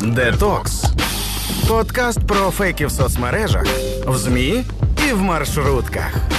Детокс. Подкаст про фейки в соцмережах, в ЗМІ і в маршрутках.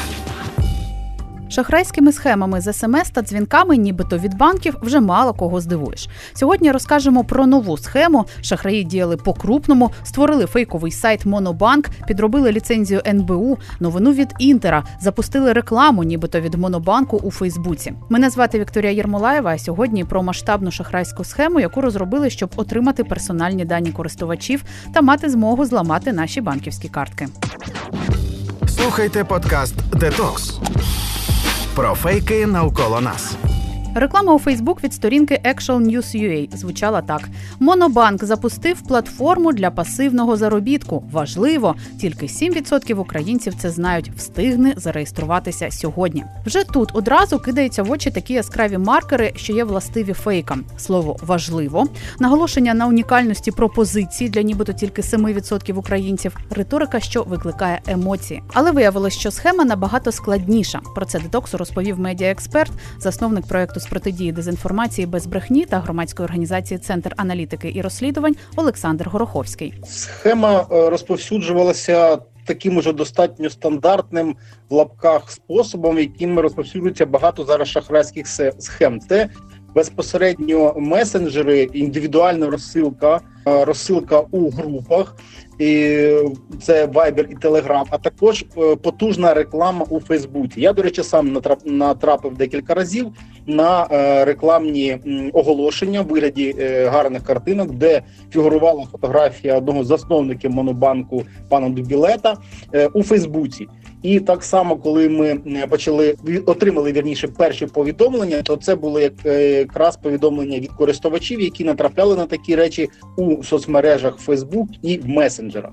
Шахрайськими схемами з смс та дзвінками, нібито від банків, вже мало кого здивуєш. Сьогодні розкажемо про нову схему. Шахраї діяли по-крупному, створили фейковий сайт Монобанк, підробили ліцензію НБУ, новину від Інтера, запустили рекламу, нібито від Монобанку у Фейсбуці. Мене звати Вікторія Єрмолаєва. А сьогодні про масштабну шахрайську схему, яку розробили, щоб отримати персональні дані користувачів та мати змогу зламати наші банківські картки. Слухайте подкаст Детокс про фейки навколо нас. Реклама у Фейсбук від сторінки Actual News UA звучала так: Монобанк запустив платформу для пасивного заробітку. Важливо, тільки 7% українців це знають, встигне зареєструватися сьогодні. Вже тут одразу кидаються в очі такі яскраві маркери, що є властиві фейкам. Слово важливо, наголошення на унікальності пропозиції для нібито тільки 7% українців, риторика, що викликає емоції. Але виявилось, що схема набагато складніша. Про це детоксу розповів медіаексперт, засновник проекту з протидії дезінформації без брехні та громадської організації Центр аналітики і розслідувань Олександр Гороховський. Схема е, розповсюджувалася таким уже достатньо стандартним в лапках способом, яким розповсюджується багато зараз шахрайських схем. Це безпосередньо месенджери, індивідуальна розсилка, розсилка у групах. І це Viber і Telegram, а також е, потужна реклама у Фейсбуці. Я, до речі, сам натрапив декілька разів на е, рекламні оголошення в вигляді гарних картинок, де фігурувала фотографія одного з засновників монобанку пана Дубілета у Фейсбуці. І так само, коли ми почали отримали вірніше перші повідомлення, то це були якраз повідомлення від користувачів, які натрапляли на такі речі у соцмережах Facebook і в месенджерах.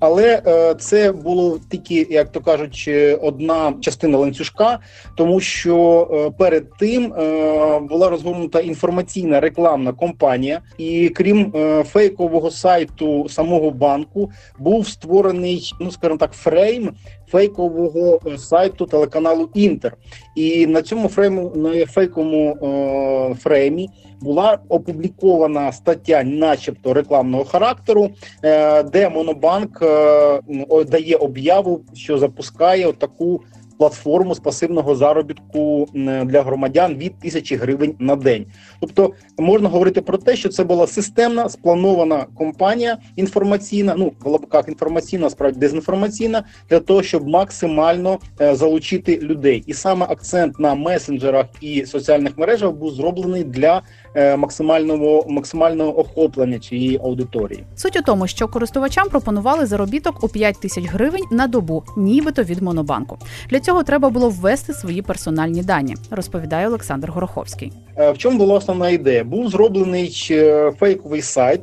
Але е, це було тільки, як то кажуть, одна частина ланцюжка, тому що е, перед тим е, була розгорнута інформаційна рекламна кампанія, і крім фейкового сайту самого банку, був створений, ну скажімо так, фрейм фейкового е, сайту телеканалу Інтер. І на цьому фрейму на фейковому е, фреймі була опублікована стаття, начебто рекламного характеру, е, де Монобанк е, дає об'яву, що запускає таку платформу з пасивного заробітку для громадян від тисячі гривень на день. Тобто можна говорити про те, що це була системна спланована компанія інформаційна, ну в лапках інформаційна, справді дезінформаційна, для того, щоб максимально е, залучити людей, і саме акцент на месенджерах і соціальних мережах був зроблений для Е, максимального максимального охоплення цієї аудиторії. Суть у тому, що користувачам пропонували заробіток у 5 тисяч гривень на добу, нібито від Монобанку. Для цього треба було ввести свої персональні дані, розповідає Олександр Гороховський. Е, в чому була основна ідея? Був зроблений е, фейковий сайт.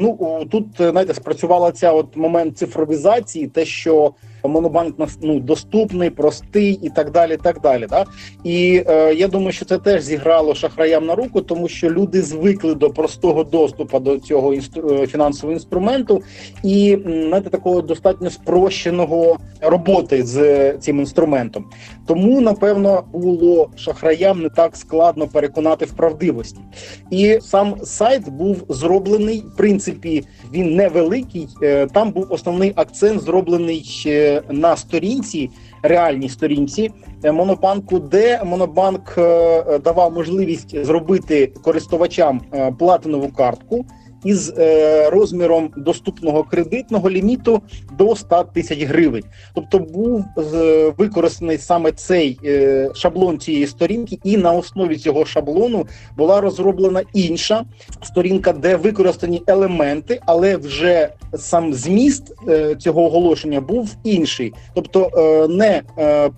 Ну тут знаєте, спрацювала ця от момент цифровізації, те, що монобанк ну, доступний, простий і так далі. так далі. Да? І е, я думаю, що це теж зіграло шахраям на руку, тому що люди звикли до простого доступу до цього інстру... Е, фінансового інструменту і знаєте, такого достатньо спрощеного роботи з цим інструментом. Тому напевно було шахраям не так складно переконати в правдивості. І сам сайт був зроблений в принципі. Він невеликий. Е, там був основний акцент зроблений на сторінці, реальній сторінці е, Монобанку, де Монобанк е, давав можливість зробити користувачам платинову картку із е, розміром доступного кредитного ліміту до 100 тисяч гривень. Тобто був використаний саме цей е, шаблон цієї сторінки, і на основі цього шаблону була розроблена інша сторінка, де використані елементи, але вже сам зміст е, цього оголошення був інший, тобто не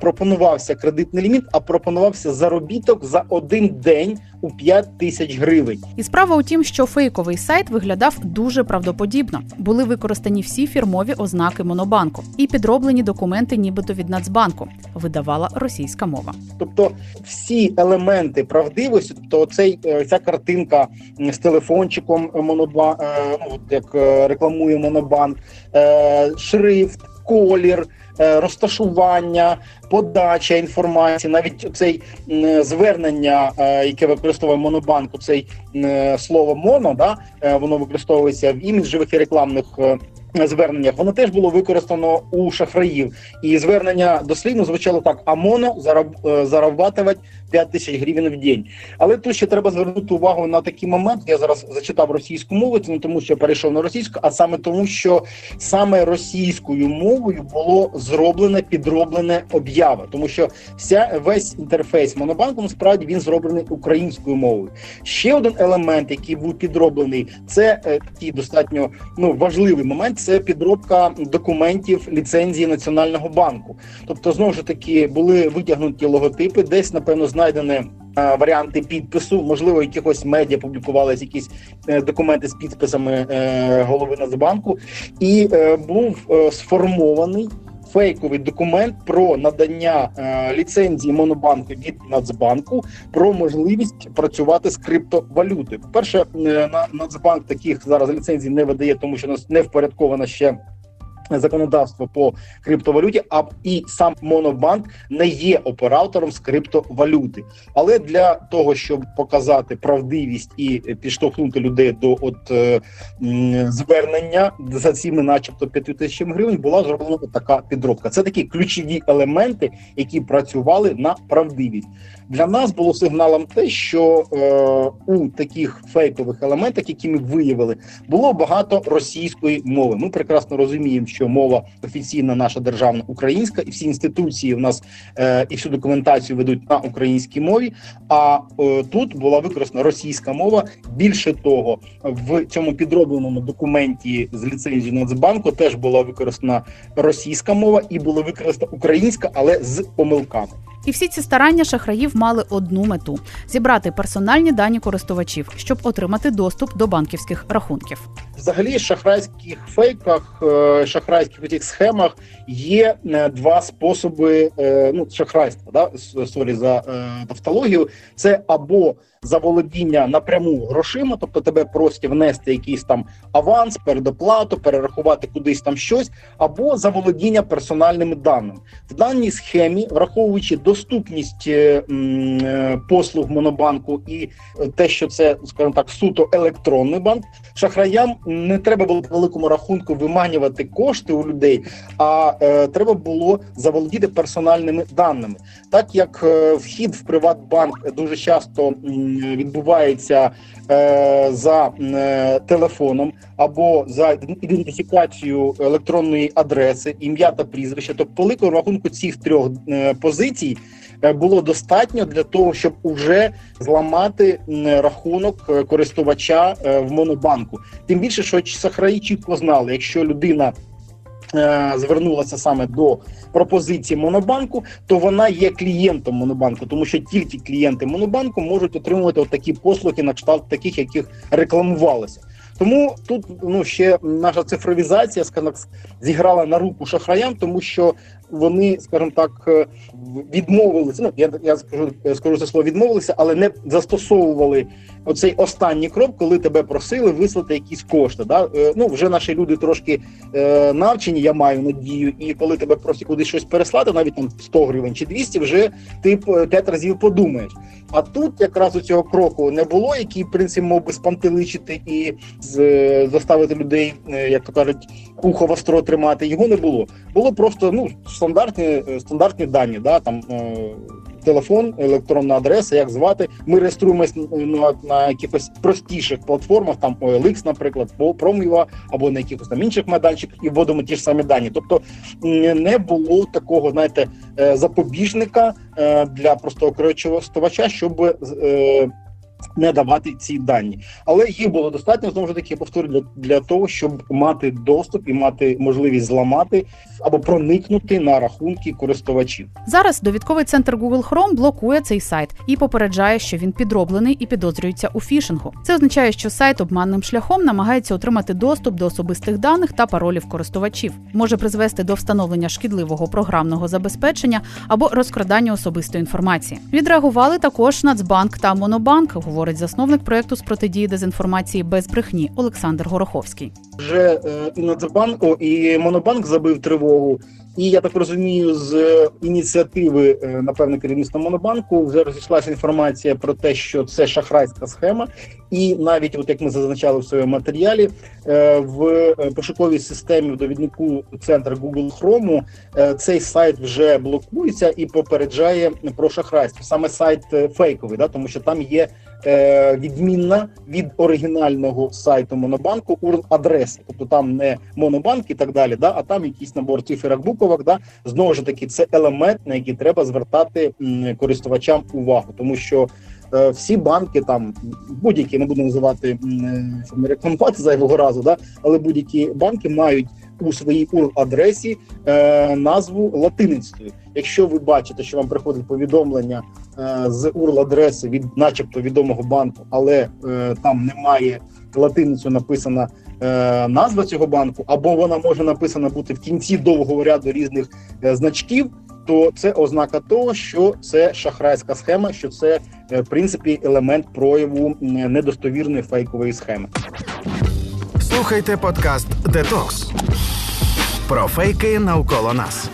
пропонувався кредитний ліміт, а пропонувався заробіток за один день у 5 тисяч гривень. І справа у тім, що фейковий сайт виглядав дуже правдоподібно. Були використані всі фірмові ознаки Монобанку і підроблені документи, нібито від Нацбанку, видавала російська мова. Тобто всі елементи правдивості, тобто цей е, ця картинка з телефончиком Монобанк, е, ну, як е, рекламує Монобанк, шрифт колір, розташування, подача інформації, навіть цей звернення, е, яке використовує монобанку, цей слово моно, да воно використовується в іміджевих і рекламних зверненнях, воно теж було використано у шахраїв. І звернення дослівно звучало так: АМОНО зарабатувати 5 тисяч гривень в день. Але тут ще треба звернути увагу на такий момент. Я зараз зачитав російську мову, це не тому, що я перейшов на російську, а саме тому, що саме російською мовою було зроблене підроблене об'ява, тому що вся весь інтерфейс монобанку насправді він зроблений українською мовою. Ще один елемент, який був підроблений, це е, такий достатньо ну важливий момент. Це підробка документів ліцензії Національного банку. Тобто, знову ж таки були витягнуті логотипи, десь напевно знайдені е, варіанти підпису. Можливо, якихось медіа публікувалися якісь е, документи з підписами е, голови Нацбанку, і був сформований. Фейковий документ про надання е, ліцензії монобанку від Нацбанку про можливість працювати з криптовалюти. По перше, е, Нацбанк таких зараз ліцензій не видає, тому що нас не впорядкована ще законодавство по криптовалюті, а і сам Монобанк не є оператором з криптовалюти. Але для того, щоб показати правдивість і підштовхнути людей до от е, звернення за цими, начебто, 5 тисячами гривень, була зроблена така підробка. Це такі ключові елементи, які працювали на правдивість. Для нас було сигналом те, що е, у таких фейкових елементах, які ми виявили, було багато російської мови. Ми прекрасно розуміємо, що мова офіційна наша державна українська, і всі інституції в нас е, і всю документацію ведуть на українській мові. А е, тут була використана російська мова. Більше того, в цьому підробленому документі з ліцензії Нацбанку теж була використана російська мова і була використана українська, але з помилками. І всі ці старання шахраїв мали одну мету зібрати персональні дані користувачів, щоб отримати доступ до банківських рахунків. Взагалі, шахрайських фейках, е, шахрайських схемах є е, два способи е, ну шахрайства. Да sorry за тавтологію. Це або заволодіння напряму грошима, тобто тебе просять внести якийсь там аванс, передоплату, перерахувати кудись там щось, або заволодіння персональними даними в даній схемі, враховуючи доступність е, е, послуг монобанку і те, що це скажімо так, суто електронний банк, шахраям не треба було по великому рахунку виманювати кошти у людей, а е, треба було заволодіти персональними даними, так як е, вхід в Приватбанк дуже часто відбувається е, за телефоном або за ідентифікацію електронної адреси, ім'я та прізвище, то по великому рахунку цих трьох позицій. Було достатньо для того, щоб уже зламати рахунок користувача в монобанку. Тим більше, що Сахраї чітко знали, якщо людина звернулася саме до пропозиції Монобанку, то вона є клієнтом Монобанку, тому що тільки клієнти Монобанку можуть отримувати такі послуги на кшталт таких, яких рекламувалося. Тому тут ну ще наша цифровізація скажімо, зіграла на руку шахраям, тому що вони, скажімо так, е, відмовилися. Ну я я скажу, скажу це слово відмовилися, але не застосовували оцей останній крок, коли тебе просили вислати якісь кошти. Да? Е, ну вже наші люди трошки е, навчені, я маю надію, і коли тебе просять кудись щось переслати, навіть там 100 гривень чи 200, вже ти п'ять разів подумаєш. А тут якраз у цього кроку не було, який в принципі мов би спантеличити і заставити людей, е, як то кажуть, ухо востро тримати. Його не було. Було просто ну стандартні е, стандартні дані, да там. Е, телефон, електронна адреса, як звати. Ми реєструємось на, на якихось простіших платформах, там OLX, наприклад, Prom.ua, або на якихось там інших майданчиках, і вводимо ті ж самі дані. Тобто не було такого, знаєте, запобіжника для простого користувача, щоб не давати ці дані, але їх було достатньо знову ж таки повторю для, для того, щоб мати доступ і мати можливість зламати або проникнути на рахунки користувачів. Зараз довідковий центр Google Chrome блокує цей сайт і попереджає, що він підроблений і підозрюється у фішингу. Це означає, що сайт обманним шляхом намагається отримати доступ до особистих даних та паролів користувачів, може призвести до встановлення шкідливого програмного забезпечення або розкрадання особистої інформації. Відреагували також Нацбанк та Монобанк говорить засновник проекту з протидії дезінформації без брехні Олександр Гороховський. Вже е, і Нацбанк, і Монобанк забив тривогу. І я так розумію, з ініціативи, е, напевне, керівництва Монобанку вже розійшлася інформація про те, що це шахрайська схема, і навіть, от як ми зазначали в своєму матеріалі, е, в е, пошуковій системі в довіднику центр Google Chrome е, цей сайт вже блокується і попереджає про шахрайство. Саме сайт е, фейковий, да, тому що там є е, відмінна від оригінального сайту Монобанку урл адреси, тобто там не Монобанк і так далі, да, а там якийсь набор циферок буквок. Да, знову ж таки, це елемент, на який треба звертати м, користувачам увагу, тому що. е, Всі банки там будь-які не буду називати щоб не рекламувати зайвого разу, да але будь-які банки мають у своїй урл адресі е, назву латиницею. Якщо ви бачите, що вам приходить повідомлення з урл адреси від, начебто, відомого банку, але е, там немає латиницю написана е, назва цього банку, або вона може написана бути в кінці довгого ряду різних е, значків. То це ознака того, що це шахрайська схема, що це е, в принципі елемент прояву недостовірної фейкової схеми. Слухайте подкаст Детокс про фейки навколо нас.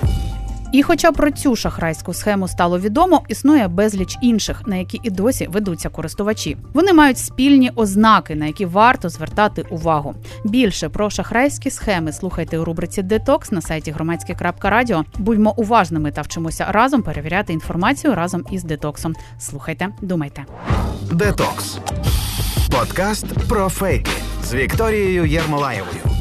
І, хоча про цю шахрайську схему стало відомо, існує безліч інших, на які і досі ведуться користувачі. Вони мають спільні ознаки, на які варто звертати увагу. Більше про шахрайські схеми слухайте у рубриці Детокс на сайті громадське.радіо. Будьмо уважними та вчимося разом перевіряти інформацію разом із детоксом. Слухайте, думайте. Детокс. Подкаст про фейки з Вікторією Єрмолаєвою.